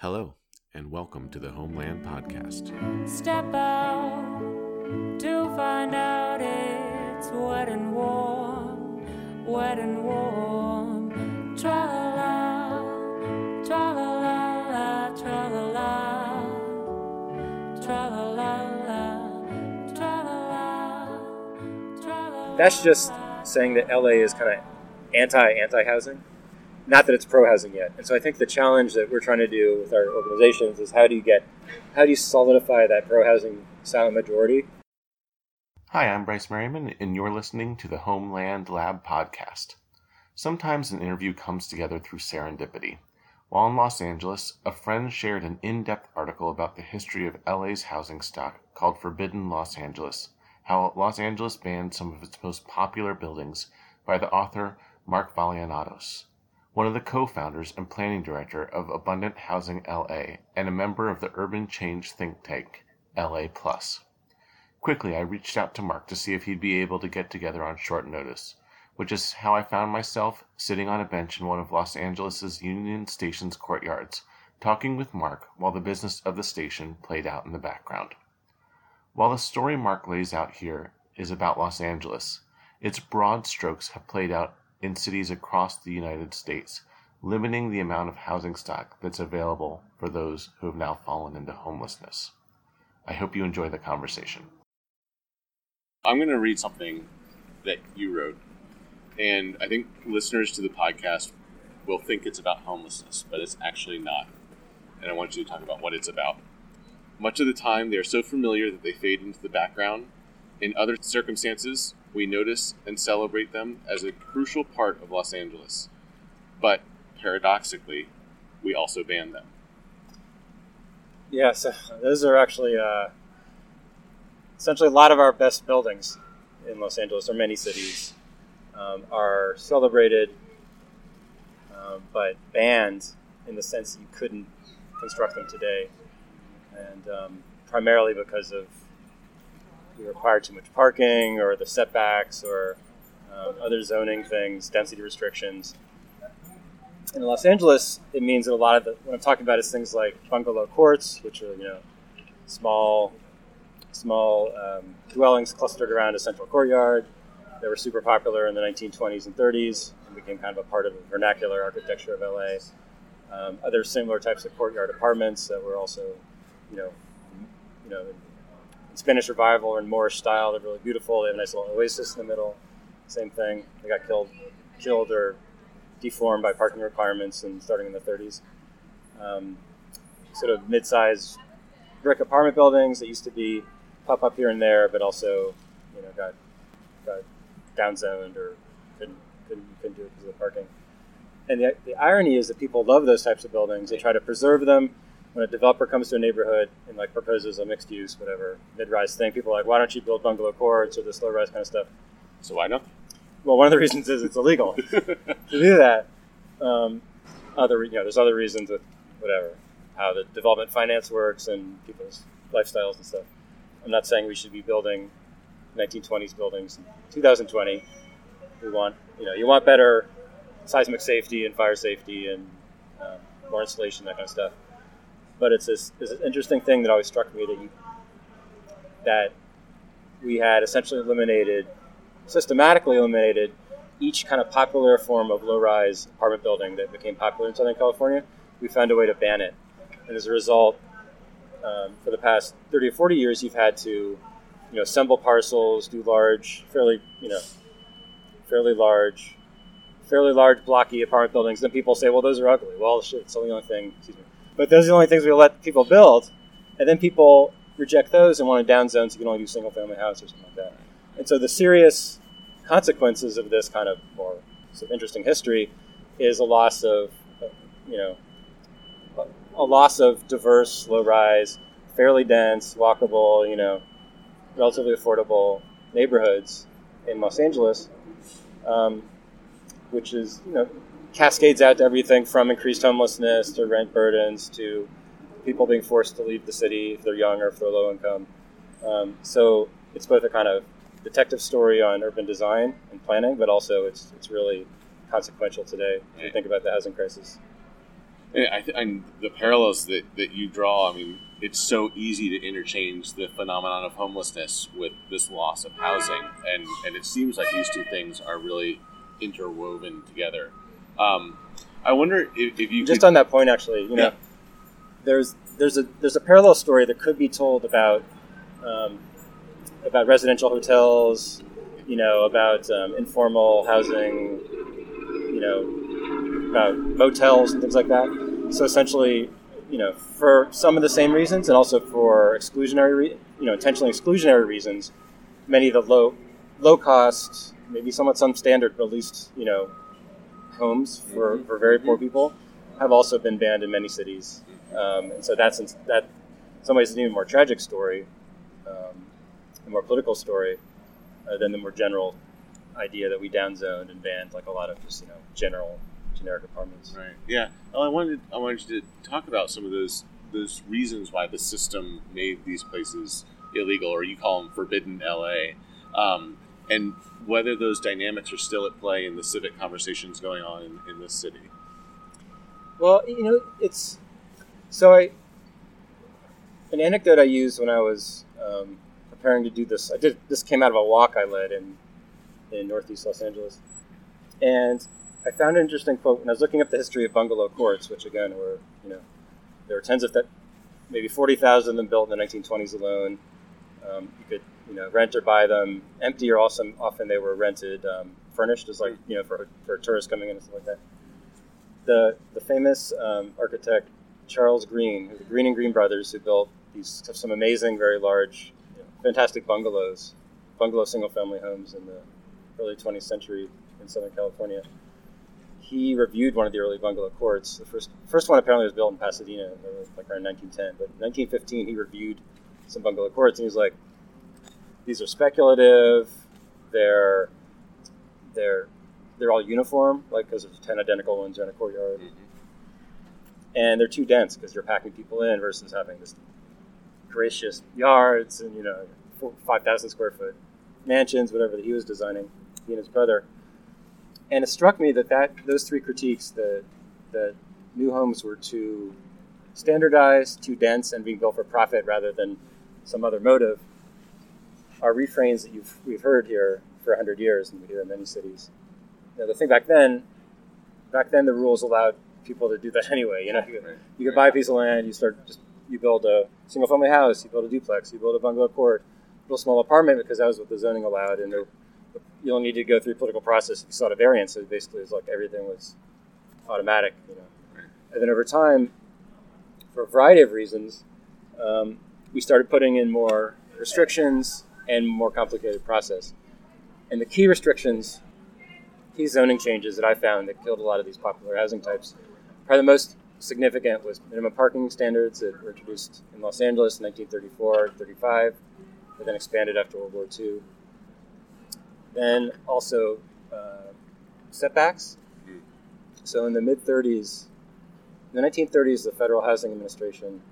Hello, and welcome to the Homeland Podcast. Step out to find out it's wet and warm, wet and warm. Tra la la, tra la la la, tra la la, tra la la la, tra la la, tra la la. That's just saying that LA is kind of anti anti housing, not that it's pro housing yet. And so I think the challenge that we're trying to do with our organizations is how do you get, how do you solidify that pro housing silent majority? Hi, I'm Bryce Merriman, and you're listening to the Homeland Lab Podcast. Sometimes an interview comes together through serendipity. While in Los Angeles, a friend shared an in depth article about the history of LA's housing stock called Forbidden Los Angeles, how Los Angeles banned some of its most popular buildings by the author Mark Vallianatos, one of the co founders and planning director of Abundant Housing LA and a member of the urban change think tank LA Plus. Quickly, I reached out to Mark to see if he'd be able to get together on short notice, which is how I found myself sitting on a bench in one of Los Angeles' Union Station's courtyards, talking with Mark while the business of the station played out in the background. While the story Mark lays out here is about Los Angeles, its broad strokes have played out in cities across the United States, limiting the amount of housing stock that's available for those who have now fallen into homelessness. I hope you enjoy the conversation. I'm going to read something that you wrote, and I think listeners to the podcast will think it's about homelessness, but it's actually not. And I want you to talk about what it's about. Much of the time, they are so familiar that they fade into the background. In other circumstances, we notice and celebrate them as a crucial part of Los Angeles. But paradoxically, we also ban them. Yeah, so those are actually uh, essentially a lot of our best buildings in Los Angeles or many cities um, are celebrated, um, but banned in the sense that you couldn't construct them today, and um, primarily because of we require too much parking or the setbacks or um, other zoning things, density restrictions. In Los Angeles, it means that a lot of the, what I'm talking about is things like bungalow courts, which are, you know, small, small um, dwellings clustered around a central courtyard. They were super popular in the 1920s and 30s and became kind of a part of the vernacular architecture of LA. Um, other similar types of courtyard apartments that were also, you know, you know, Spanish Revival in Moorish style. They're really beautiful. They have a nice little oasis in the middle. Same thing. They got killed, killed or deformed by parking requirements and starting in the 30s. Um, sort of mid-sized brick apartment buildings that used to be pop up here and there, but also, you know, got got downzoned or couldn't couldn't, couldn't do it because of the parking. And the, the irony is that people love those types of buildings. They try to preserve them. When a developer comes to a neighborhood and like proposes a mixed use, whatever mid-rise thing, people are like, why don't you build bungalow courts or this low-rise kind of stuff? So why not? Well, one of the reasons is it's illegal to do that. Um, other, you know, there's other reasons with whatever, how the development finance works and people's lifestyles and stuff. I'm not saying we should be building 1920s buildings in 2020. We want, you know, you want better seismic safety and fire safety and um, more insulation, that kind of stuff. But it's this, this interesting thing that always struck me that you that we had essentially eliminated, systematically eliminated each kind of popular form of low-rise apartment building that became popular in Southern California. We found a way to ban it, and as a result, um, for the past 30 or 40 years, you've had to, you know, assemble parcels, do large, fairly, you know, fairly large, fairly large blocky apartment buildings. Then people say, well, those are ugly. Well, shit, it's the only thing. Excuse me. But those are the only things we let people build, and then people reject those and want to downzone so you can only do single-family house or something like that. And so the serious consequences of this kind of more sort of interesting history is a loss of, you know, a loss of diverse, low-rise, fairly dense, walkable, you know, relatively affordable neighborhoods in Los Angeles, um, which is, you know, cascades out to everything from increased homelessness to rent burdens to people being forced to leave the city if they're young or if they're low income. Um, so it's both a kind of detective story on urban design and planning, but also it's it's really consequential today if you think about the housing crisis. And I th- and the parallels that, that you draw, I mean, it's so easy to interchange the phenomenon of homelessness with this loss of housing, and and it seems like these two things are really interwoven together. Um, I wonder if, if you just could, on that point, actually, you know, Yeah. there's there's a there's a parallel story that could be told about um, about residential hotels, you know, about um, informal housing, you know, about motels and things like that. So essentially, you know, for some of the same reasons, and also for exclusionary, re- you know, intentionally exclusionary reasons, many of the low low cost, maybe somewhat some standard, but at least you know, homes for, for very poor people have also been banned in many cities. Um, and so that's in, that in some ways an even more tragic story, um, a more political story uh, than the more general idea that we downzoned and banned like a lot of just you know general generic apartments. Right. Yeah. Well, I wanted I wanted you to talk about some of those those reasons why the system made these places illegal, or you call them forbidden LA, um, and whether those dynamics are still at play in the civic conversations going on in, in this city. Well, you know, it's so I an anecdote I used when I was um, preparing to do this. I did this came out of a walk I led in in Northeast Los Angeles, and I found an interesting quote when I was looking up the history of bungalow courts, which again were you know there were tens of that maybe forty thousand of them built in the 1920s alone. Um, you could you know rent or buy them empty, or also often they were rented um, furnished as like you know for for tourists coming in and stuff like that the the famous um, architect Charles Greene, the Greene and Greene brothers, who built these some amazing, very large, you know, fantastic bungalows, bungalow single family homes in the early 20th century in Southern California. He reviewed one of the early bungalow courts. The first first one apparently was built in Pasadena, like around 1910. But in 1915, he reviewed some bungalow courts, and he was like, "These are speculative. They're they're they're all uniform, like because there's ten identical ones in a courtyard, mm-hmm. and they're too dense because you're packing people in versus having this gracious yards and you know four, five thousand square foot mansions, whatever that he was designing, he and his brother. And it struck me that that those three critiques, the the new homes were too standardized, too dense, and being built for profit rather than some other motive, are refrains that you've we've heard here for hundred years, and we hear in many cities you know, the thing back then, back then the rules allowed people to do that anyway. You know, you could, you could buy a piece of land, you start just you build a single family house, you build a duplex, you build a bungalow court, a little small apartment because that was what the zoning allowed, and there, you don't need to go through a political process if you sought a variance. So basically, it's like everything was automatic. You know, and then over time, for a variety of reasons, um, we started putting in more restrictions and more complicated process. And the key restrictions key zoning changes that I found that killed a lot of these popular housing types. Probably the most significant was minimum parking standards that were introduced in Los Angeles in 1934 35, but then expanded after World War II. Then also uh, setbacks. So in the mid 30s, in the 1930s, the Federal Housing Administration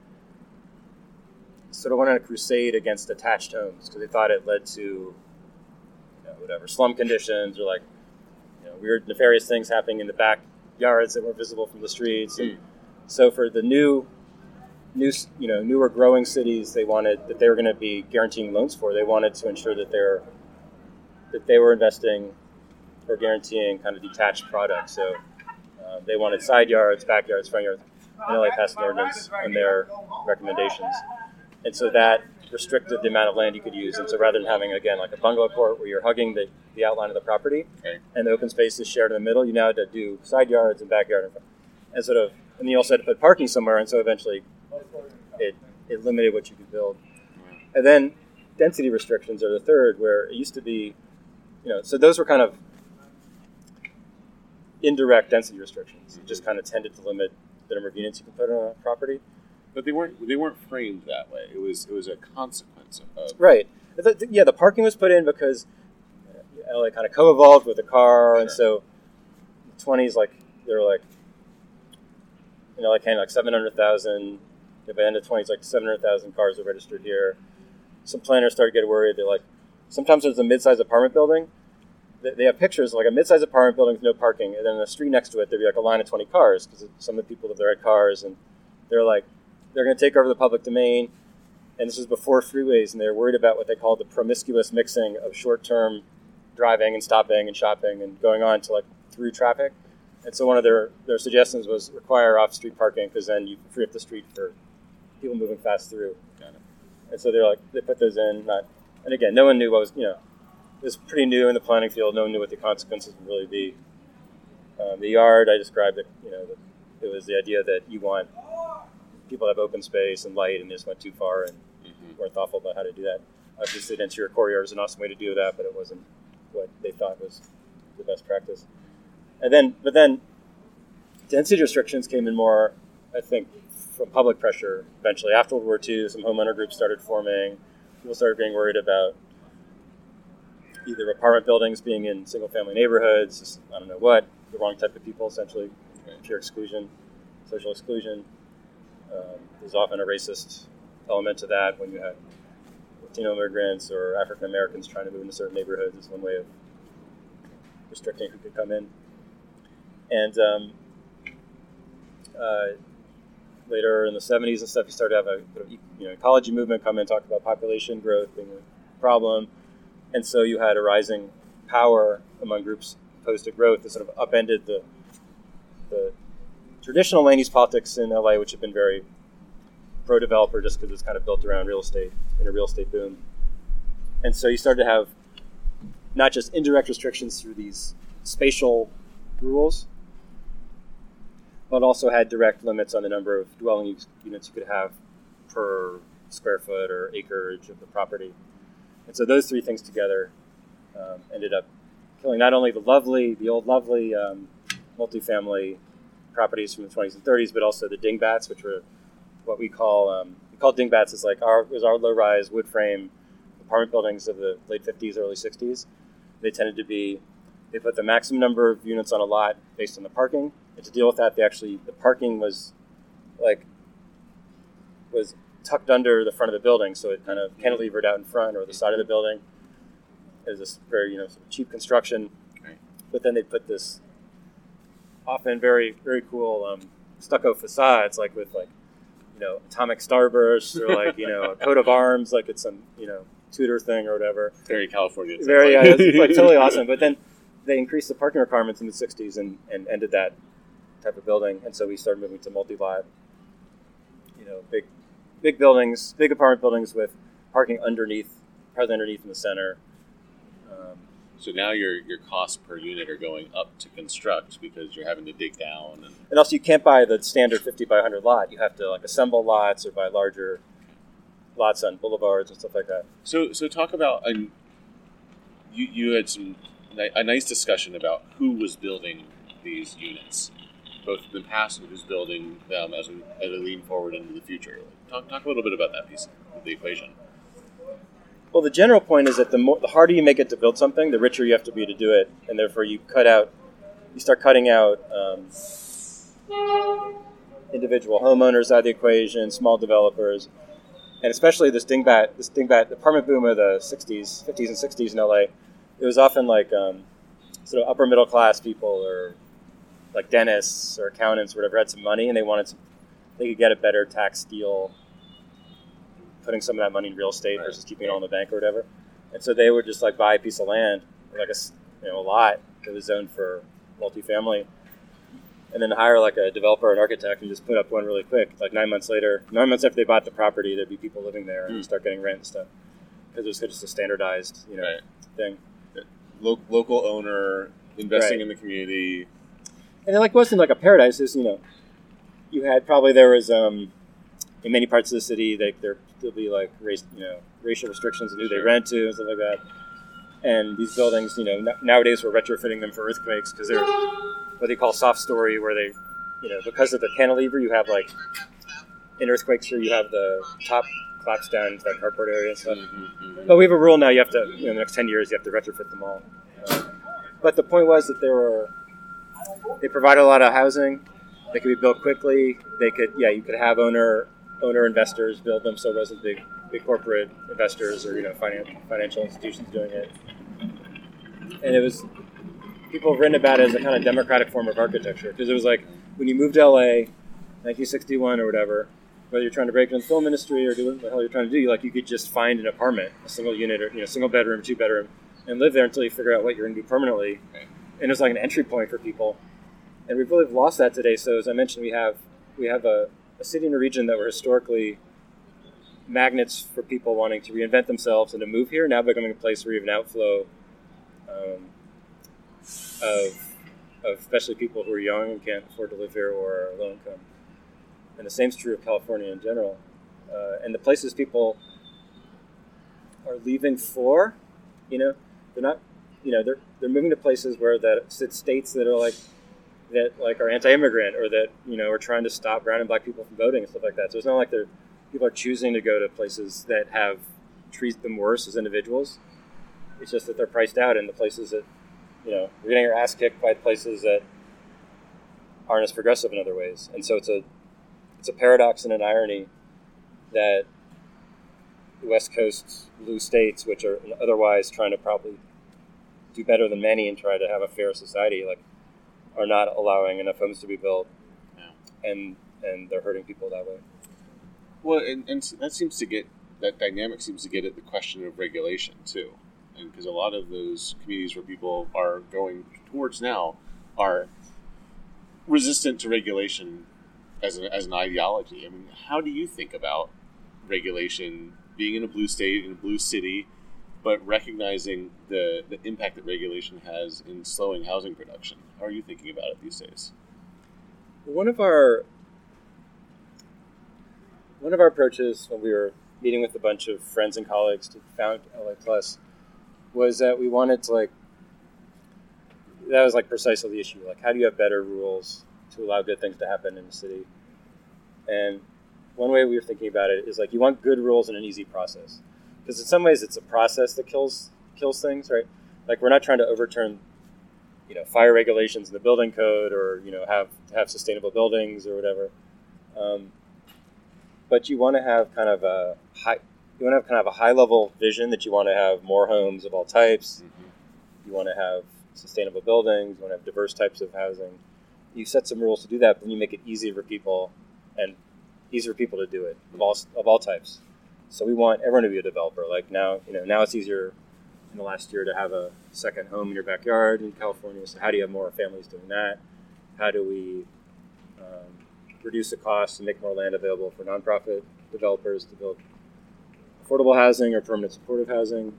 sort of went on a crusade against attached homes because they thought it led to you know, whatever slum conditions or like you know, weird nefarious things happening in the backyards that weren't visible from the streets. And so for the new, new, you know, newer growing cities, they wanted that they were going to be guaranteeing loans for. They wanted to ensure that they're that they were investing or guaranteeing kind of detached products. So uh, they wanted side yards, backyards, front yards. And LA passed an ordinance on their recommendations, and so that restricted the amount of land you could use. And so rather than having again like a bungalow court where you're hugging the, the outline of the property Okay. and the open space is shared in the middle, you now had to do side yards and backyard and, and sort of and you also had to put parking somewhere and so eventually it, it limited what you could build. And then density restrictions are the third where it used to be you know so those were kind of indirect density restrictions. It just mm-hmm. kind of tended to limit the number of units you could put on a property. But they weren't they weren't framed that way. It was it was a consequence of Right. The- the- yeah, the parking was put in because uh, LA kind of co-evolved with the car, and so the twenties, like they were like, you know, like kind of like seven hundred thousand. By the end of twenties, like seven hundred thousand cars are registered here. Some planners started getting worried. They're like, sometimes there's a mid-sized apartment building they have pictures of like a mid-sized apartment building with no parking, and then the street next to it there'd be like a line of 20 cars because some of the people live there had cars, and they're like they're going to take over the public domain. And this was before freeways, and they're worried about what they called the promiscuous mixing of short-term driving and stopping and shopping and going on to like through traffic. And so one of their, their suggestions was require off-street parking because then you free up the street for people moving fast through. And so they're like they put those in. Not, and again, no one knew what was you know it was pretty new in the planning field. No one knew what the consequences would really be. Um, the yard I described it. You know, it was the idea that you want people have open space and light, and they just went too far and Mhm. weren't thoughtful about how to do that. Obviously, the interior courtyard is an awesome way to do that, but it wasn't what they thought was the best practice. And then, but then, density restrictions came in more, I think, from public pressure. Eventually, after World War II, some homeowner groups started forming. People started being worried about either apartment buildings being in single-family neighborhoods. Just, I don't know what the wrong type of people, essentially, pure exclusion, social exclusion. Um, there's often a racist element to that when you have Latino immigrants or African Americans trying to move into certain neighborhoods is one way of restricting who could come in. And um, uh, later in the 70s and stuff, you started to have a you know, ecology movement come in, talk about population growth being a problem. And so you had a rising power among groups opposed to growth that sort of upended the, the traditional land use politics in LA, which have been very pro developer just because it's kind of built around real estate in a real estate boom. And so you started to have not just indirect restrictions through these spatial rules, but also had direct limits on the number of dwelling units you could have per square foot or acreage of the property. And so those three things together um, ended up killing not only the lovely, the old lovely um, multifamily properties from the 20s and 30s, but also the dingbats, which were what we call um, we call dingbats is like our was our low-rise wood frame apartment buildings of the late 50s, early 60s. They tended to be they put the maximum number of units on a lot based on the parking, and to deal with that, they actually the parking was like was tucked under the front of the building, so it kind of cantilevered out in front or the side of the building. It was this very you know sort of cheap construction, Right. but then they put this often very very cool um, stucco facades, like with like you know atomic starburst or like you know a coat of arms, like it's some you know Tudor thing or whatever. Very California. it Very, yeah, sounds it's like totally awesome. But then they increased the parking requirements in the '60s and, and ended that type of building, and so we started moving to multi-lot. You know, big, big buildings, big apartment buildings with parking underneath, partly underneath in the center. Um, So now your your costs per unit are going up to construct because you're having to dig down and and also, you can't buy the standard 50 by 100 lot. You have to like assemble lots or buy larger lots on boulevards and stuff like that. So, so talk about um, you. You had some a nice discussion about who was building these units, both in the past and who's building them as we as we lean forward into the future. Talk talk a little bit about that piece of the equation. Well, the general point is that the more, the harder you make it to build something, the richer you have to be to do it, and therefore you cut out, you start cutting out um, individual homeowners out of the equation, small developers, and especially this dingbat, this dingbat apartment boom of the '60s, '50s, and '60s in LA. It was often like um, sort of upper middle class people or like dentists or accountants or whatever had some money and they wanted to, they could get a better tax deal putting some of that money in real estate Right. versus keeping it all in the bank or whatever. And so they would just like buy a piece of land, like a you know a lot that was zoned for multifamily, and then hire like a developer or an architect and just put up one really quick. Like nine months later, nine months after they bought the property, there'd be people living there and Hmm. start getting rent and stuff because it was just a standardized you know Right. thing. Lo- local owner investing Right. in the community. and it like wasn't like a paradise. Is you know, you had probably there was um, in many parts of the city they there still be like race you know racial restrictions on who they rent to and stuff like that. And these buildings, you know, n- nowadays we're retrofitting them for earthquakes because they're what they call soft story, where they, you know, because of the cantilever, you have like in earthquakes here you have the top collapse down into that carport area and stuff. Mm-hmm. But we have a rule now. You have to, you know, in the next ten years, you have to retrofit them all. Uh, but the point was that there were, they provided a lot of housing. They could be built quickly. They could, yeah, you could have owner owner investors build them, so it wasn't big big corporate investors or you know finan- financial institutions doing it. and it was people have written about it as a kind of democratic form of architecture because it was like when you moved to LA, 1961 or whatever, whether you're trying to break into the film industry or do what the hell you're trying to do, like you could just find an apartment, a single unit or you know single bedroom, two bedroom, and live there until you figure out what you're going to do permanently. And it's like an entry point for people, and we've really lost that today. So as I mentioned, we have we have a, a city and a region that were historically magnets for people wanting to reinvent themselves and to move here, now becoming a place where you have an outflow um, of, of especially people who are young and can't afford to live here or are low income. And the same is true of California in general. Uh, and the places people are leaving for, you know, they're not, you know, they're they're moving to places where that states that are like that like are anti-immigrant or that you know are trying to stop brown and black people from voting and stuff like that. So it's not like they're people are choosing to go to places that have treat them worse as individuals. It's just that they're priced out in the places that you know you're getting your ass kicked by places that aren't as progressive in other ways. And so it's a it's a paradox and an irony that West Coast blue states, which are otherwise trying to probably do better than many and try to have a fair society, like are not allowing enough homes to be built, Yeah. and and they're hurting people that way. Well, and, and that seems to get that dynamic seems to get at the question of regulation too, and because a lot of those communities where people are going towards now are resistant to regulation as, a, as an ideology. I mean, how do you think about regulation being in a blue state in a blue city, but recognizing the the impact that regulation has in slowing housing production? How are you thinking about it these days? One of our one of our approaches when we were meeting with a bunch of friends and colleagues to found LA Plus was that we wanted to like that was like precisely the issue. Like, how do you have better rules to allow good things to happen in the city? And one way we were thinking about it is like you want good rules and an easy process, because in some ways it's a process that kills kills things, right? Like we're not trying to overturn, you know, fire regulations in the building code or you know have have sustainable buildings or whatever. Um, but you want to have kind of a high, you want to have kind of a high level vision that you want to have more homes of all types. You want to have sustainable buildings. You want to have diverse types of housing. You set some rules to do that, but then you make it easy for people and easy for people to do it of all of all types. So we want everyone to be a developer. Like now, you know, now it's easier in the last year to have a second home in your backyard in California. So how do you have more families doing that? How do we um, reduce the costs and make more land available for nonprofit developers to build affordable housing or permanent supportive housing?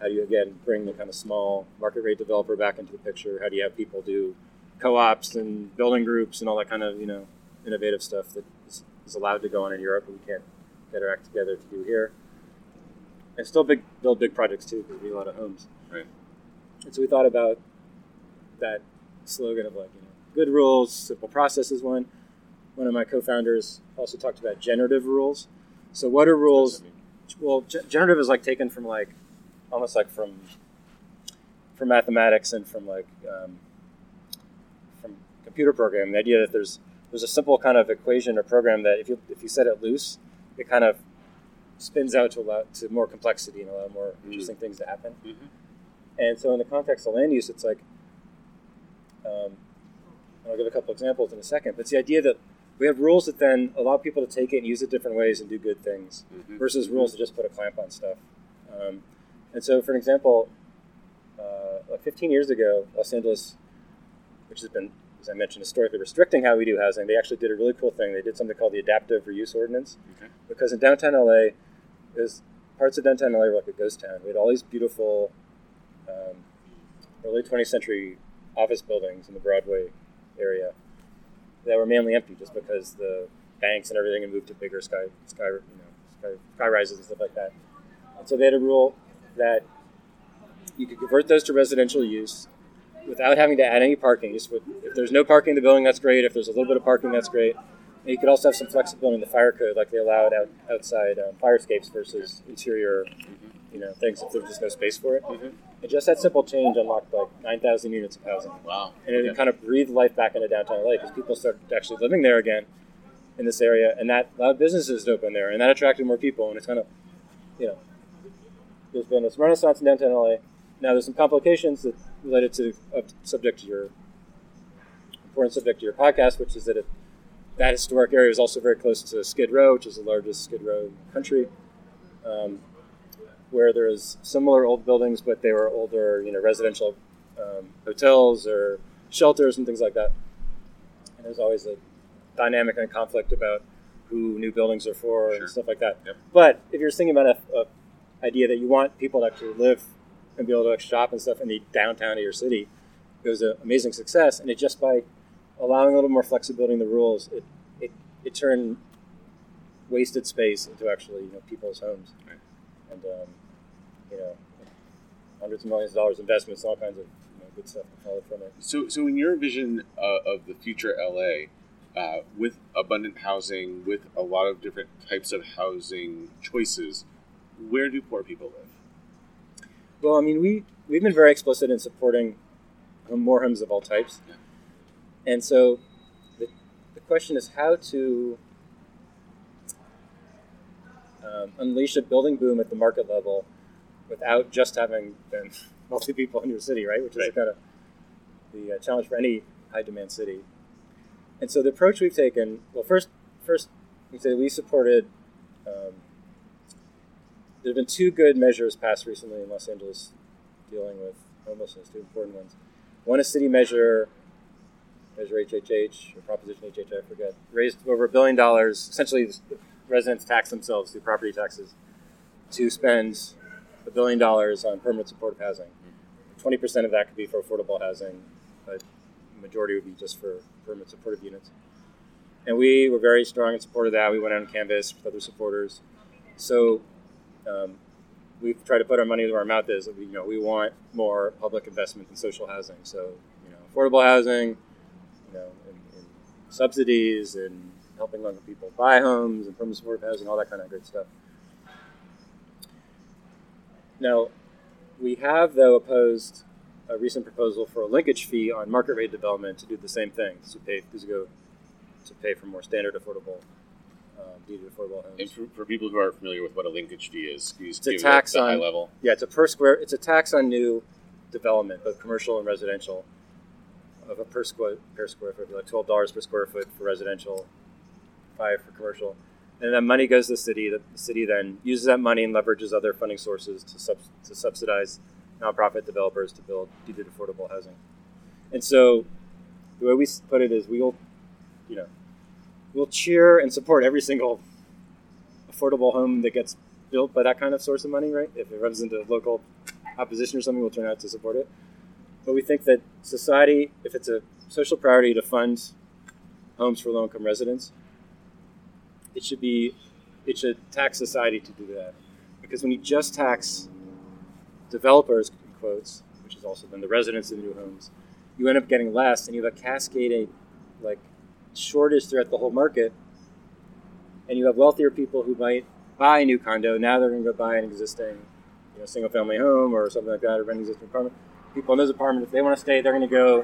How do you again bring the kind of small market rate developer back into the picture? How do you have people do co-ops and building groups and all that kind of you know innovative stuff that is, is allowed to go on in Europe but we can't get our act together to do here? And still big build big projects too because we need a lot of homes. Right. And so we thought about that slogan of like you know good rules, simple processes. One one of my co-founders also talked about generative rules. So what are rules? Well, generative is like taken from like almost like from from mathematics and from like um, from computer programming. The idea that there's there's a simple kind of equation or program that if you if you set it loose, it kind of spins out to allow to more complexity and allow more interesting things to happen. Mhm. And so in the context of land use, it's like um, and I'll give a couple examples in a second. But it's the idea that we have rules that then allow people to take it and use it different ways and do good things Mhm. versus rules that just put a clamp on stuff. Um, and so, for an example, uh, like 15 years ago, Los Angeles, which has been, as I mentioned, historically restricting how we do housing, they actually did a really cool thing. They did something called the Adaptive Reuse Ordinance. Okay. Because in downtown LA, there's parts of downtown LA were like a ghost town. We had all these beautiful um, early 20th century office buildings in the Broadway area that were mainly empty just because the banks and everything had moved to bigger sky, sky, you know, sky, sky rises and stuff like that. And so they had a rule that you could convert those to residential use without having to add any parking. Just with, if there's no parking in the building, that's great. If there's a little bit of parking, that's great. And you could also have some flexibility in the fire code, like they allowed out, outside um, fire escapes versus interior, you know, things if there's just no space for it. Mhm. And just that simple change unlocked like 9,000 units of housing Wow. and it Okay. kind of breathed life back into downtown LA because people started actually living there again in this area, and that allowed businesses to open there, and that attracted more people, and it's kind of, you know, there's been this renaissance in downtown LA, now there's some complications that related to uh, subject to your important subject to your podcast, which is that it, that historic area is also very close to Skid Row, which is the largest skid row in the country, um, where there's similar old buildings, but they were older, you know, residential um, hotels or shelters and things like that. And there's always a dynamic and conflict about who new buildings are for Sure. and stuff like that. Yep. But if you're thinking about a, a idea that you want people to actually live and be able to shop and stuff in the downtown of your city, it was an amazing success. And it just by allowing a little more flexibility in the rules, it it, it turned wasted space into actually you know people's homes, Right. and um, you know hundreds of millions of dollars investments, all kinds of you know, good stuff followed from it. So, so in your vision uh, of the future LA, uh, with abundant housing, with a lot of different types of housing choices, where do poor people live? Well, I mean, we we've been very explicit in supporting um, more homes of all types, Yeah. and so the, the question is how to um, unleash a building boom at the market level without just having then wealthy people in your city, right? Which is Right. a kind of the uh, challenge for any high demand city. And so the approach we've taken, well, first, first we say we supported. Um, there have been two good measures passed recently in Los Angeles dealing with homelessness, two important ones. One is city measure, measure HHH, or Proposition HHH, I forget, raised over a billion dollars. Essentially, residents tax themselves through property taxes to spend a billion dollars on permanent supportive housing. 20% of that could be for affordable housing, but the majority would be just for permanent supportive units. And we were very strong in support of that. We went out on canvas with other supporters. So um, we've tried to put our money where our mouth is. You know, we want more public investment in social housing. So, you know, affordable housing, you know, and, and subsidies and helping local people buy homes and permanent supportive housing, all that kind of great stuff. Now, we have though opposed a recent proposal for a linkage fee on market rate development to do the same thing to pay to go to pay for more standard affordable, um, affordable homes. And for, for people who aren't familiar with what a linkage fee is, It's a tax high on- level? Yeah, it's a per square. It's a tax on new development, both commercial and residential, of a per square per square foot, like twelve dollars per square foot for residential, five for commercial, and that money goes to the city. The city then uses that money and leverages other funding sources to sub, to subsidize nonprofit developers to build deeded affordable housing. And so, the way we put it is, we will, you know, we'll cheer and support every single affordable home that gets built by that kind of source of money, right? If it runs into local opposition or something, we'll turn out to support it. But we think that society, if it's a social priority to fund homes for low-income residents, it should be, it should tax society to do that. Because when you just tax developers, in quotes, which is also then the residents of the new homes, you end up getting less, and you have a cascading, like, shortage throughout the whole market. And you have wealthier people who might buy a new condo. Now they're going to go buy an existing, you know, single-family home or something like that, or rent an existing apartment. People in those apartments, if they want to stay, they're going to go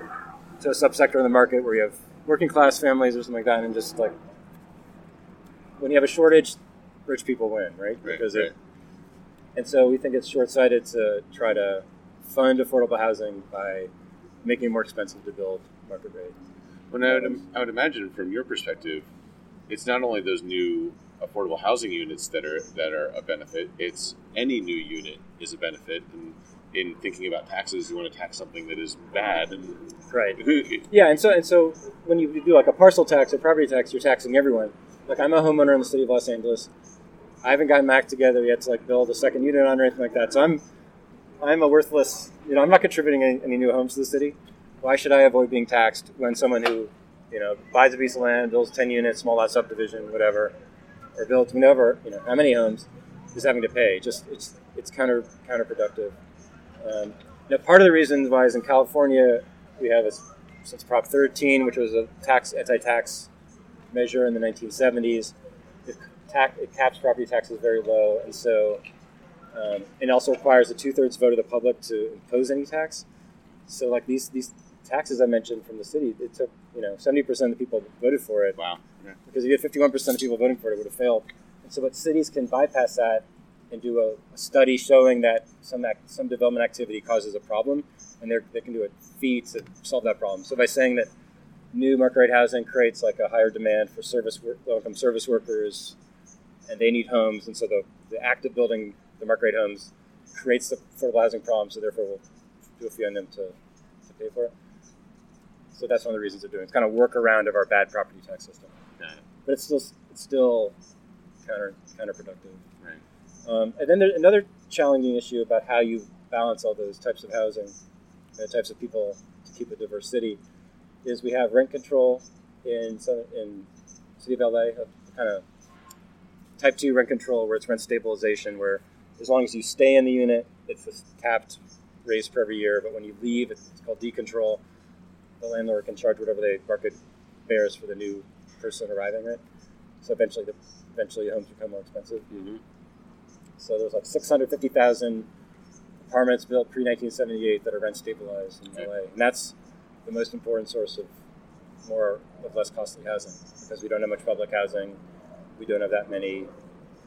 to a subsector of the market where you have working-class families or something like that, and just like when you have a shortage, rich people win, right? Right, because right. it. And so we think it's short-sighted to try to fund affordable housing by making it more expensive to build market rate. Well, I would, I would imagine from your perspective, it's not only those new affordable housing units that are that are a benefit. It's any new unit is a benefit. And in thinking about taxes, you want to tax something that is bad. And Right. Yeah, and so and so when you do like a parcel tax or property tax, you're taxing everyone. Like I'm a homeowner in the city of Los Angeles. I haven't gotten back together yet to like build a second unit on or anything like that. So I'm I'm a worthless. You know, I'm not contributing any, any new homes to the city. Why should I avoid being taxed when someone who, you know, buys a piece of land, builds ten units, small lot subdivision, whatever, or builds whatever, you know, how many homes, is having to pay? Just it's it's counter counterproductive. Um, now, part of the reason why is in California we have a, since Prop 13, which was a tax anti-tax measure in the 1970s. It, tax, it caps property taxes very low, and so um, it also requires a two-thirds vote of the public to impose any tax. So, like these these taxes I mentioned from the city, it took you know 70% of the people voted for it wow. Yeah. because if you had 51% of people voting for it, it would have failed. And so, but cities can bypass that and do a, a study showing that some act, some development activity causes a problem, and they they can do a fee to solve that problem. So by saying that new market rate housing creates like a higher demand for service low income service workers, and they need homes, and so the, the act of building the market rate homes creates the affordable housing problem. So therefore, we'll do a fee on them to, to pay for it. So that's one of the reasons they're doing. It's kind of workaround of our bad property tax system. Got it. But it's still it's still counter counterproductive. Right. Um, and then there's another challenging issue about how you balance all those types of housing, the types of people to keep a diverse city, is we have rent control in in city of LA, a kind of type two rent control where it's rent stabilization, where as long as you stay in the unit, it's this capped raise per every year. But when you leave, it's called decontrol. The landlord can charge whatever the market bears for the new person arriving, right? So eventually, the eventually homes become more expensive. Mm-hmm. So there's like 650,000 apartments built pre 1978 that are rent stabilized in. LA, and that's the most important source of more of less costly housing because we don't have much public housing, we don't have that many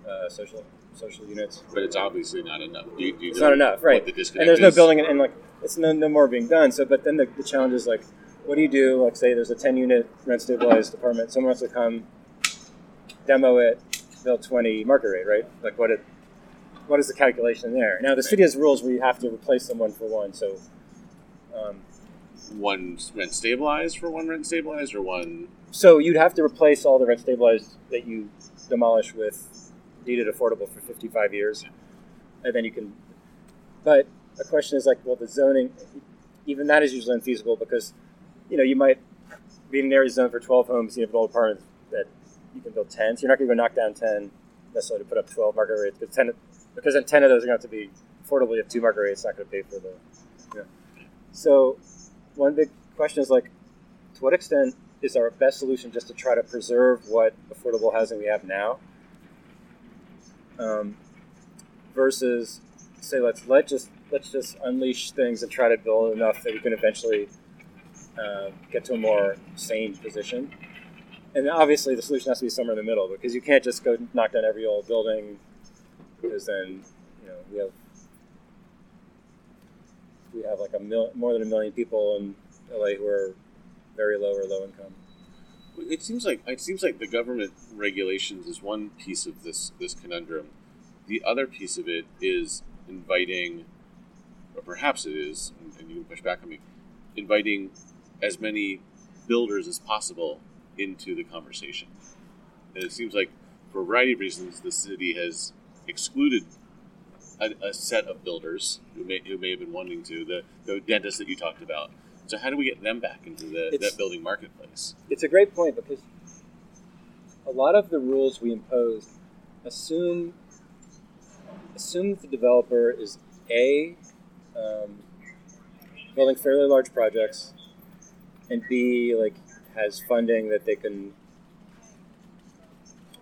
uh, social social units. But it's obviously not enough. Do you, do you It's not enough, right? The And there's no building, and, and like it's no, no more being done. So, but then the, the challenge is like, what do you do? Like, say there's a 10 unit rent stabilized apartment, someone wants to come demo it, build 20 market rate, right? Like, what it, what is the calculation there? Now, the city has rules where you have to replace someone for one. So, um, one rent stabilized for one rent stabilized or one so you'd have to replace all the rent stabilized that you demolish with deeded affordable for 55 years, and then you can. But the question is like, well, the zoning, even that is usually unfeasible because, you know, you might be in an area zone for 12 homes, you have an old apartment that you can build 10, so you're not going to go knock down 10 necessarily to put up 12 market rates because 10, because then 10 of those are going to have to be affordable. You have two market rates, it's not going to pay for the. So, one big question is like, to what extent is our best solution just to try to preserve what affordable housing we have now um, versus say let's let just let's just unleash things and try to build enough that we can eventually uh, get to a more sane position and obviously the solution has to be somewhere in the middle because you can't just go knock down every old building because then you know we have we have like a mil- more than a million people in LA who are very low or low income. It seems like it seems like the government regulations is one piece of this this conundrum. The other piece of it is inviting, or perhaps it is, and- you can push back on me, inviting as many builders as possible into the conversation. And it seems like, for a variety of reasons, the city has excluded a, a set of builders who may who may have been wanting to the the dentists that you talked about. So how do we get them back into the, It's- that building marketplace? It's a great point because a lot of the rules we impose assume assume that the developer is a um, building fairly large projects, and b like has funding that they can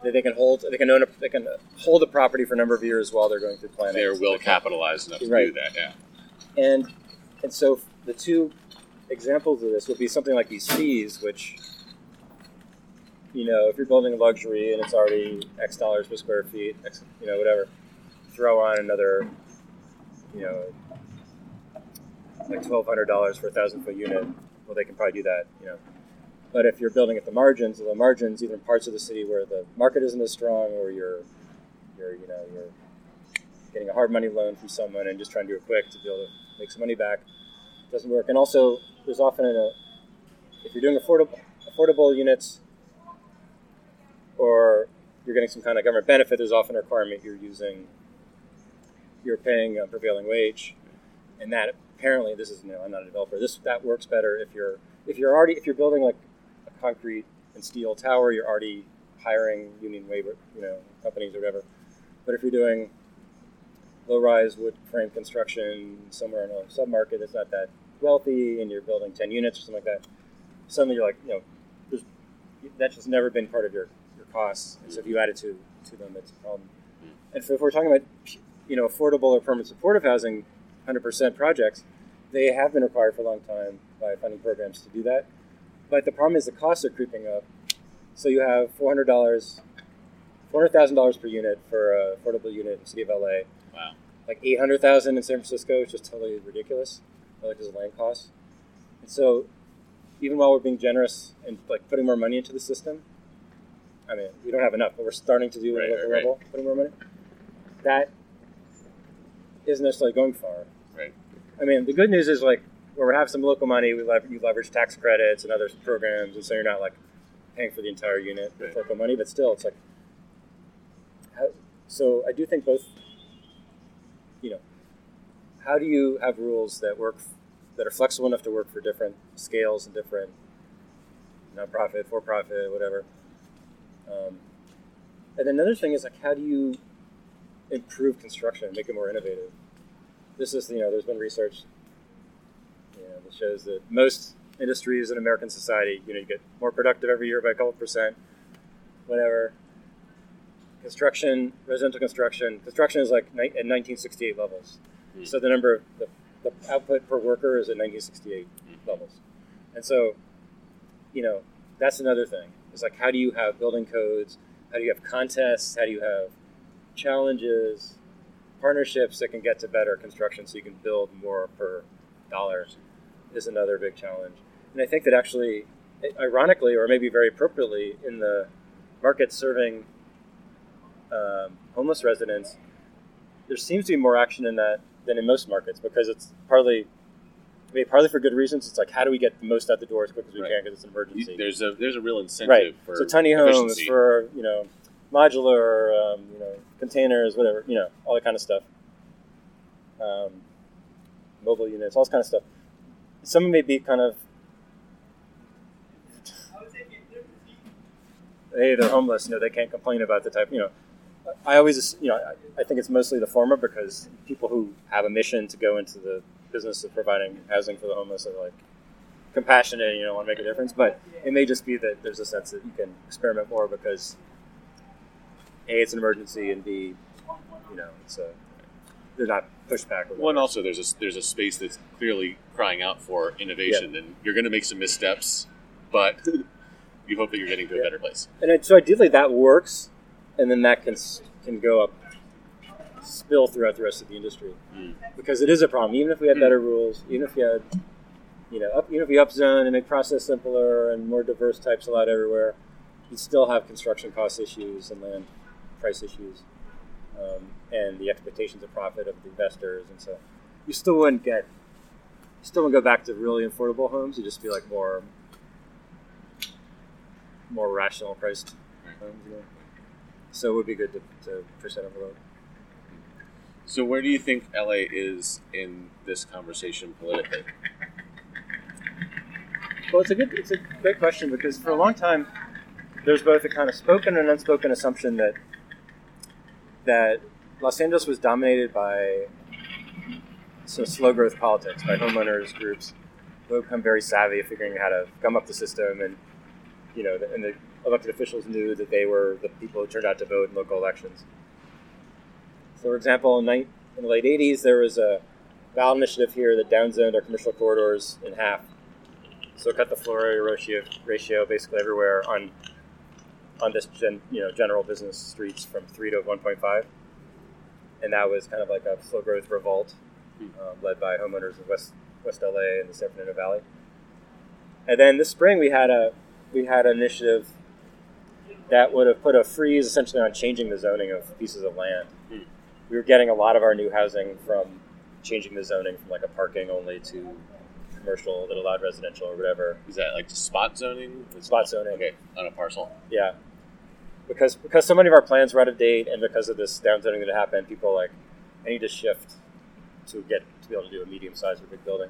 that they can hold they can own a, they can hold a property for a number of years while they're going through planning. They're So well they capitalized enough to Right. do that. Yeah. and and so the two examples of this would be something like these fees, which you know, if you're building a luxury and it's already X dollars per square feet, X, you know, whatever, throw on another, you know, like twelve hundred dollars for a thousand foot unit. Well, they can probably do that, you know. But if you're building at the margins, the margins, either in parts of the city where the market isn't as strong, or you're, you're, you know, you're getting a hard money loan from someone and just trying to do it quick to be able to make some money back, doesn't work. And also, there's often a, if you're doing affordable affordable units, or you're getting some kind of government benefit, there's often a requirement you're using, you're paying a prevailing wage, and that apparently this is know I'm not a developer. This that works better if you're if you're already if you're building like a concrete and steel tower, you're already hiring union labor, you know, companies or whatever. But if you're doing low-rise wood frame construction somewhere in a submarket that's not that wealthy, and you're building ten units or something like that, suddenly you're like, you know, there's, that's just never been part of your, your costs. And so if you add it to, to them, it's a problem. Hmm. And so if we're talking about, you know, affordable or permanent supportive housing, 100% projects, they have been required for a long time by funding programs to do that. But the problem is the costs are creeping up. So you have $400, four hundred thousand dollars per unit for a affordable unit in the city of LA. Wow. Like eight hundred thousand in San Francisco, which is totally ridiculous. Like as land costs. And so, even while we're being generous and like putting more money into the system, I mean, we don't have enough, but we're starting to do Right, at a local right, right. putting more money. That isn't necessarily going far. I mean, the good news is like where we have some local money, we lever- you leverage tax credits and other programs, and so you're not like paying for the entire unit with Right. local money. But still, it's like, how, so I do think both. You know, how do you have rules that work that are flexible enough to work for different scales and different nonprofit, for profit, whatever. Um, and then another thing is like, how do you improve construction, make it more innovative? This is, you know, there's been research, you know, that shows that most industries in American society, you know, you get more productive every year by a couple percent, whatever. Construction, residential construction, construction is like ni- at 1968 levels. Hmm. So the number, the, the output per worker is at 1968 levels. And so, you know, that's another thing. It's like, how do you have building codes? How do you have contests? How do you have challenges, partnerships that can get to better construction so you can build more per dollar is another big challenge. And I think that actually, ironically, or maybe very appropriately, in the market serving um, homeless residents, there seems to be more action in that than in most markets because it's partly, I mean, partly for good reasons. It's like, how do we get the most out the door as quick as we Right. can because it's an emergency. There's a there's a real incentive right. for so tiny homes efficiency. for you know modular, um, you know containers, whatever, you know all that kind of stuff. Um, mobile units, all this kind of stuff. Some may be kind of hey, they're homeless. You know, they can't complain about the type. You know, I always, you know, I, I think it's mostly the former because people who have a mission to go into the business of providing housing for the homeless are like compassionate. You know, want to make a difference. But it may just be that there's a sense that you can experiment more because a, it's an emergency, and b, you know, it's a they're not pushed back. Well, and also there's a there's a space that's clearly crying out for innovation, and you're going to make some missteps, but you hope that you're getting to a better place. and so ideally that works, and then that can can go up, spill throughout the rest of the industry, Mm. because it is a problem. Even if we had Hmm. better rules, even if we had, you know, up, even if we upzone and make process simpler and more diverse types allowed everywhere, you still have construction cost issues and land price issues, um, and the expectations of profit of the investors, and so you still wouldn't get, you still wouldn't go back to really affordable homes. You would just be like more, more rational priced homes. You know? So it would be good to, to push that envelope. So where do you think LA is in this conversation politically? Well, it's a good, it's a great question because for a long time, there's both a kind of spoken and unspoken assumption that that Los Angeles was dominated by some slow growth politics by homeowners groups who become very savvy at figuring out how to gum up the system, and you know, and the elected officials knew that they were the people who turned out to vote in local elections. So, for example, in, in the late '80s, there was a ballot initiative here that downzoned our commercial corridors in half so cut the floor area ratio, ratio basically everywhere on on this gen, you know general business streets from three to one point five, and that was kind of like a slow growth revolt um, led by homeowners in West West LA and the San Fernando Valley. And then this spring we had a we had an initiative that would have put a freeze essentially on changing the zoning of pieces of land. Hmm. We were getting a lot of our new housing from changing the zoning from like a parking only to commercial that allowed residential or whatever. Is that like spot zoning? Spot zoning. Okay, on a parcel. Yeah, because because so many of our plans were out of date, and because of this downzoning that happened, people like, I need to shift to get to be able to do a medium sized or big building.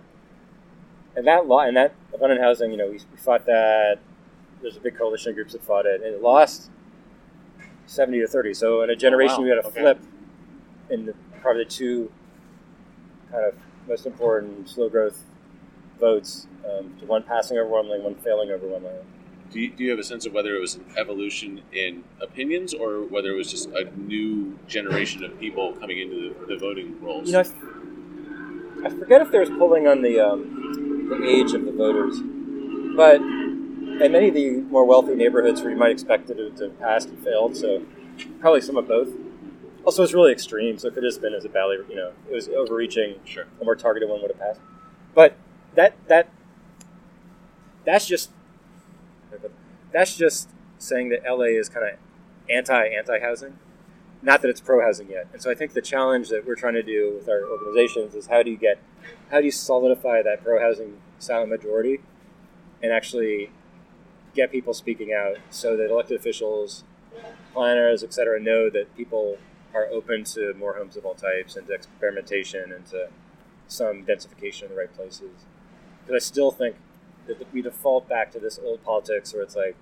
And that law and that abundant housing, you know, we, we fought that. There's a big coalition of groups that fought it, and it lost seventy to thirty. So in a generation, wow. we had a Okay. flip in the, probably the two kind of most important slow growth votes um, to one passing overwhelmingly, one failing overwhelmingly. Do you, do you have a sense of whether it was an evolution in opinions or whether it was just a new generation of people coming into the, the voting rolls? You know, I, f- I forget if there was polling on the um, the age of the voters, but in many of the more wealthy neighborhoods where you might expect it to have passed and failed, so probably some of both. Also, it's really extreme, so if it could have just been as a valley. You know, it was overreaching. Sure. A more targeted one would have passed. But that that that's just that's just saying that LA is kind of anti anti housing. Not that it's pro housing yet. And so I think the challenge that we're trying to do with our organizations is how do you get how do you solidify that pro housing silent majority and actually get people speaking out so that elected officials, planners, et cetera, know that people are open to more homes of all types and to experimentation and to some densification in the right places. Because I still think we default back to this old politics where it's like,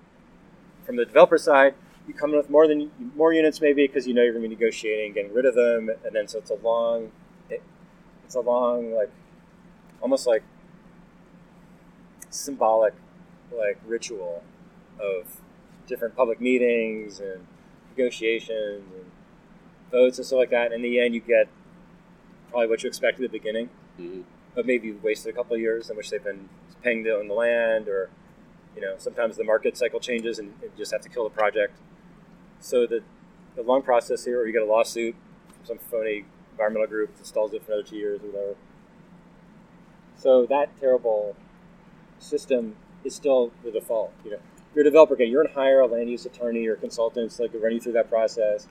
from the developer side, you come in with more than more units maybe because you know you're going to be negotiating, getting rid of them, and then so it's a long, it, it's a long like, almost like symbolic, like ritual of different public meetings and negotiations and votes and stuff like that. And in the end, you get probably what you expect at the beginning, hmm but maybe you've wasted a couple of years in which they've been paying own the land, or you know, sometimes the market cycle changes and you just have to kill the project. So the the long process here, or you get a lawsuit from some phony environmental group that stalls it for another two years or whatever. So that terrible system is still the default. You know, you're a developer, again, you're going to hire a land use attorney or consultants that can run you through that process.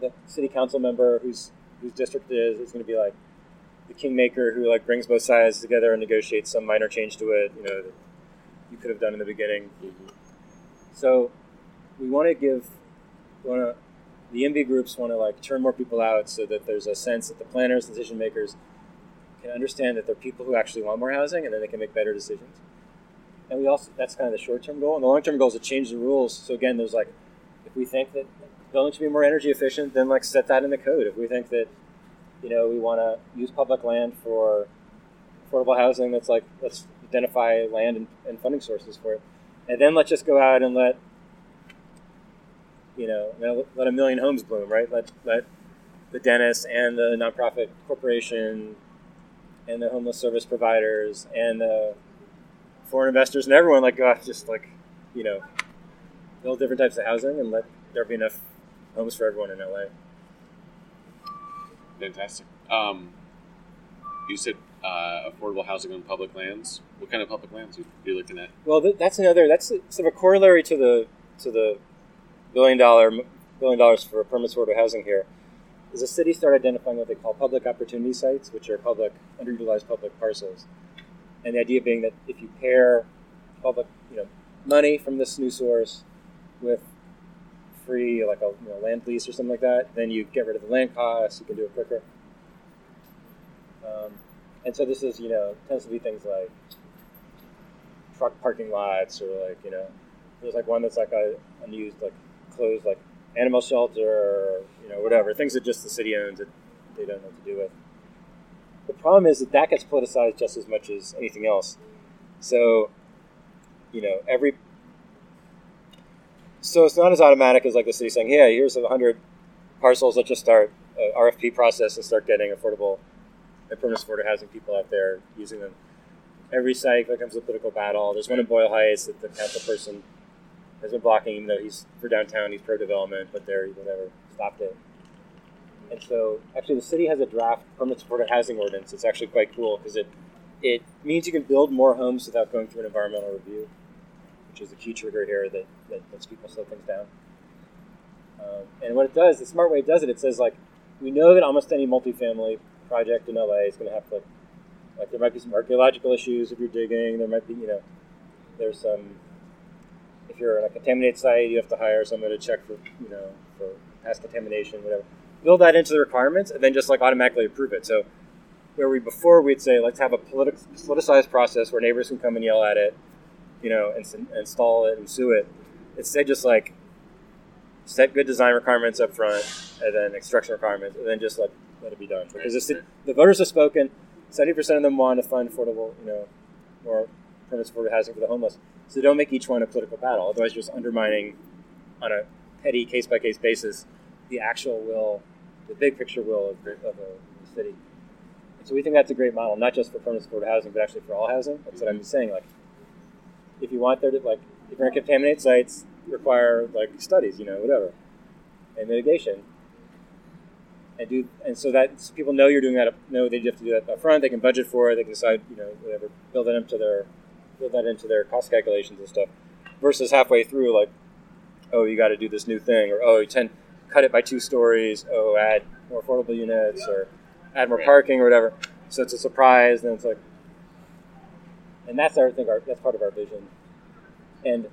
The city council member whose whose district it is is going to be like the kingmaker who like brings both sides together and negotiates some minor change to it. You know, that you could have done in the beginning. Mm-hmm. So we want to give, want to, the YIMBY groups want to like turn more people out so that there's a sense that the planners, decision makers, can understand that they're people who actually want more housing, and then they can make better decisions. And we also that's kind of the short term goal, and the long term goal is to change the rules. So again, there's like, if we think that building should be more energy efficient, then like set that in the code. If we think that, you know, we want to use public land for affordable housing, that's like let's identify land and, and funding sources for it, and then let's just go out and let you know, let- a million homes bloom, right? Let let the dentist and the nonprofit corporation and the homeless service providers and the foreign investors and everyone like go out just like you know build different types of housing and let there be enough homes for everyone in LA. Fantastic. Um, you said uh, affordable housing on public lands. What kind of public lands are you looking at? Well, th- that's another. That's sort of a corollary to the to the billion dollar billion dollars for permits for housing here. Is the city start identifying what they call public opportunity sites, which are public underutilized public parcels, and the idea being that if you pair public, you know, money from this new source with free like a you know, land lease or something like that, then you get rid of the land costs. You can do it quicker. Um, and so this is you know tends to be things like truck parking lots or like you know there's like one that's like a unused like closed like animal shelter or you know whatever things that just the city owns that they don't know what to do with the problem is that that gets politicized just as much as anything else so you know every so it's not as automatic as like the city saying yeah here's a hundred parcels let's just start uh, a rfp process and start getting affordable and permanent supported housing people out there using them every site becomes a political battle. There's one in Boyle Heights that the council person has been blocking, even though he's for downtown, he's pro development, but there, whatever, stopped it. And so, actually, the city has a draft permanent supported housing ordinance. It's actually quite cool because it it means you can build more homes without going through an environmental review, which is a key trigger here that, that lets people slow things down. Um, and what it does, the smart way it does it, it says like we know that almost any multifamily project in LA is going to have to like there might be some archaeological issues if you're digging. There might be, you know, there's some. If you're on a contaminated site, you have to hire someone to check for, you know, for past contamination, whatever. Build that into the requirements, and then just like automatically approve it. So, where we before we'd say let's have a politic, politicized process where neighbors can come and yell at it, you know, and install it and sue it. Instead, just like set good design requirements up front, and then construction requirements, and then just let let it be done. Because the, ci- the voters have spoken. Seventy percent of them want to fund affordable, you know, more permanent supported housing for the homeless. So don't make each one a political battle. Otherwise, you're just undermining, on a petty case by case basis, the actual will, the big picture will of, the- of a city. And so we think that's a great model, not just for permanent supported housing, but actually for all housing. That's what I'm mm-hmm. saying. Like, if you want there to like, if you're going to contaminate sites, require like studies, you know, whatever. and mitigation. And do and so that so people know you're doing that. Know they have to do that up front. They can budget for it. They can decide, you know, whatever, build that into their build that into their cost calculations and stuff. Versus halfway through, like, oh, you got to do this new thing, or oh, you tend cut it by two stories. Oh, add more affordable units, or add more parking, or whatever. So it's a surprise, and it's like, and that's our I think our that's part of our vision. And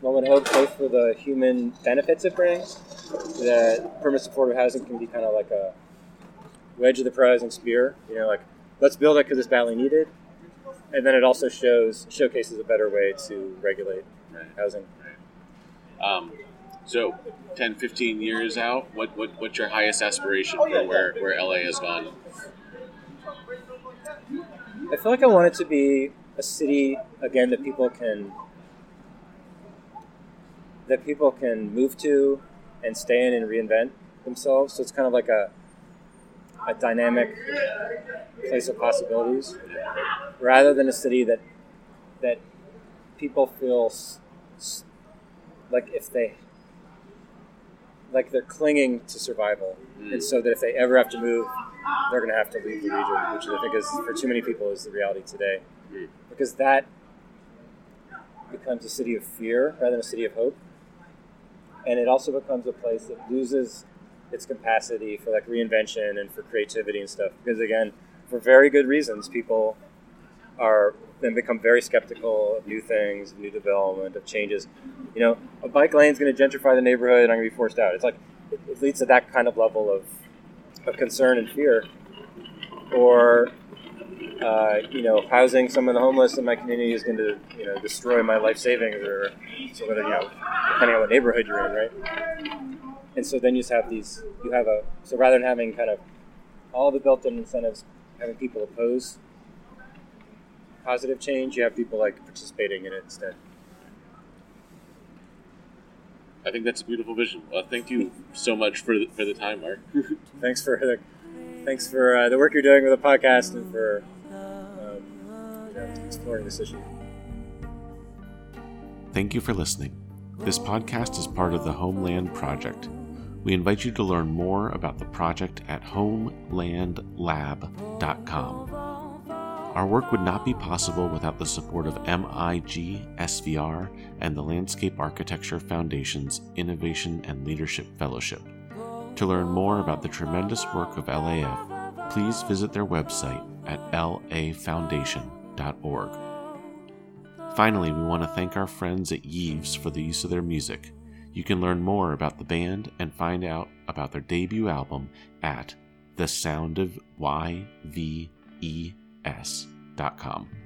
one would hope both for the human benefits it brings, that permanent supportive housing can be kind of like a wedge of the prize and spear. You know, like let's build it because it's badly needed, and then it also shows showcases a better way to regulate Right. housing. Um, so, 10, 15 years out, what, what what's your highest aspiration for where, where LA has gone? I feel like I want it to be a city again that people can that people can move to and stay in and reinvent themselves. So it's kind of like a a dynamic place of possibilities, rather than a city that that people feel s- s- like if they like they're clinging to survival, and mm. so that if they ever have to move, they're going to have to leave the region, which I think is for too many people is the reality today, Mm. because that becomes a city of fear rather than a city of hope, and it also becomes a place that loses its capacity for like reinvention and for creativity and stuff. Because again, for very good reasons, people are then become very skeptical of new things, of new development, of changes. You know, a bike lane is going to gentrify the neighborhood, and I'm going to be forced out. It's like it, it leads to that kind of level of, of concern and fear, or uh, you know, housing some of the homeless in my community is going to you know destroy my life savings, or whether you know, depending on what neighborhood you're in, right? And so then you just have these. You have a so rather than having kind of all the built-in incentives, having people oppose positive change, you have people like participating in it instead. I think that's a beautiful vision. Well, thank you so much for the, for the time, Mark. Thanks for the, thanks for uh, the work you're doing with the podcast and for um, you know, exploring this issue. Thank you for listening. This podcast is part of the Homeland Project. We invite you to learn more about the project at homelandlab.com. Our work would not be possible without the support of MIG SVR and the Landscape Architecture Foundation's Innovation and Leadership Fellowship. To learn more about the tremendous work of LAF, please visit their website at lafoundation.org. Finally, we want to thank our friends at Yves for the use of their music. You can learn more about the band and find out about their debut album at thesoundofyves.com.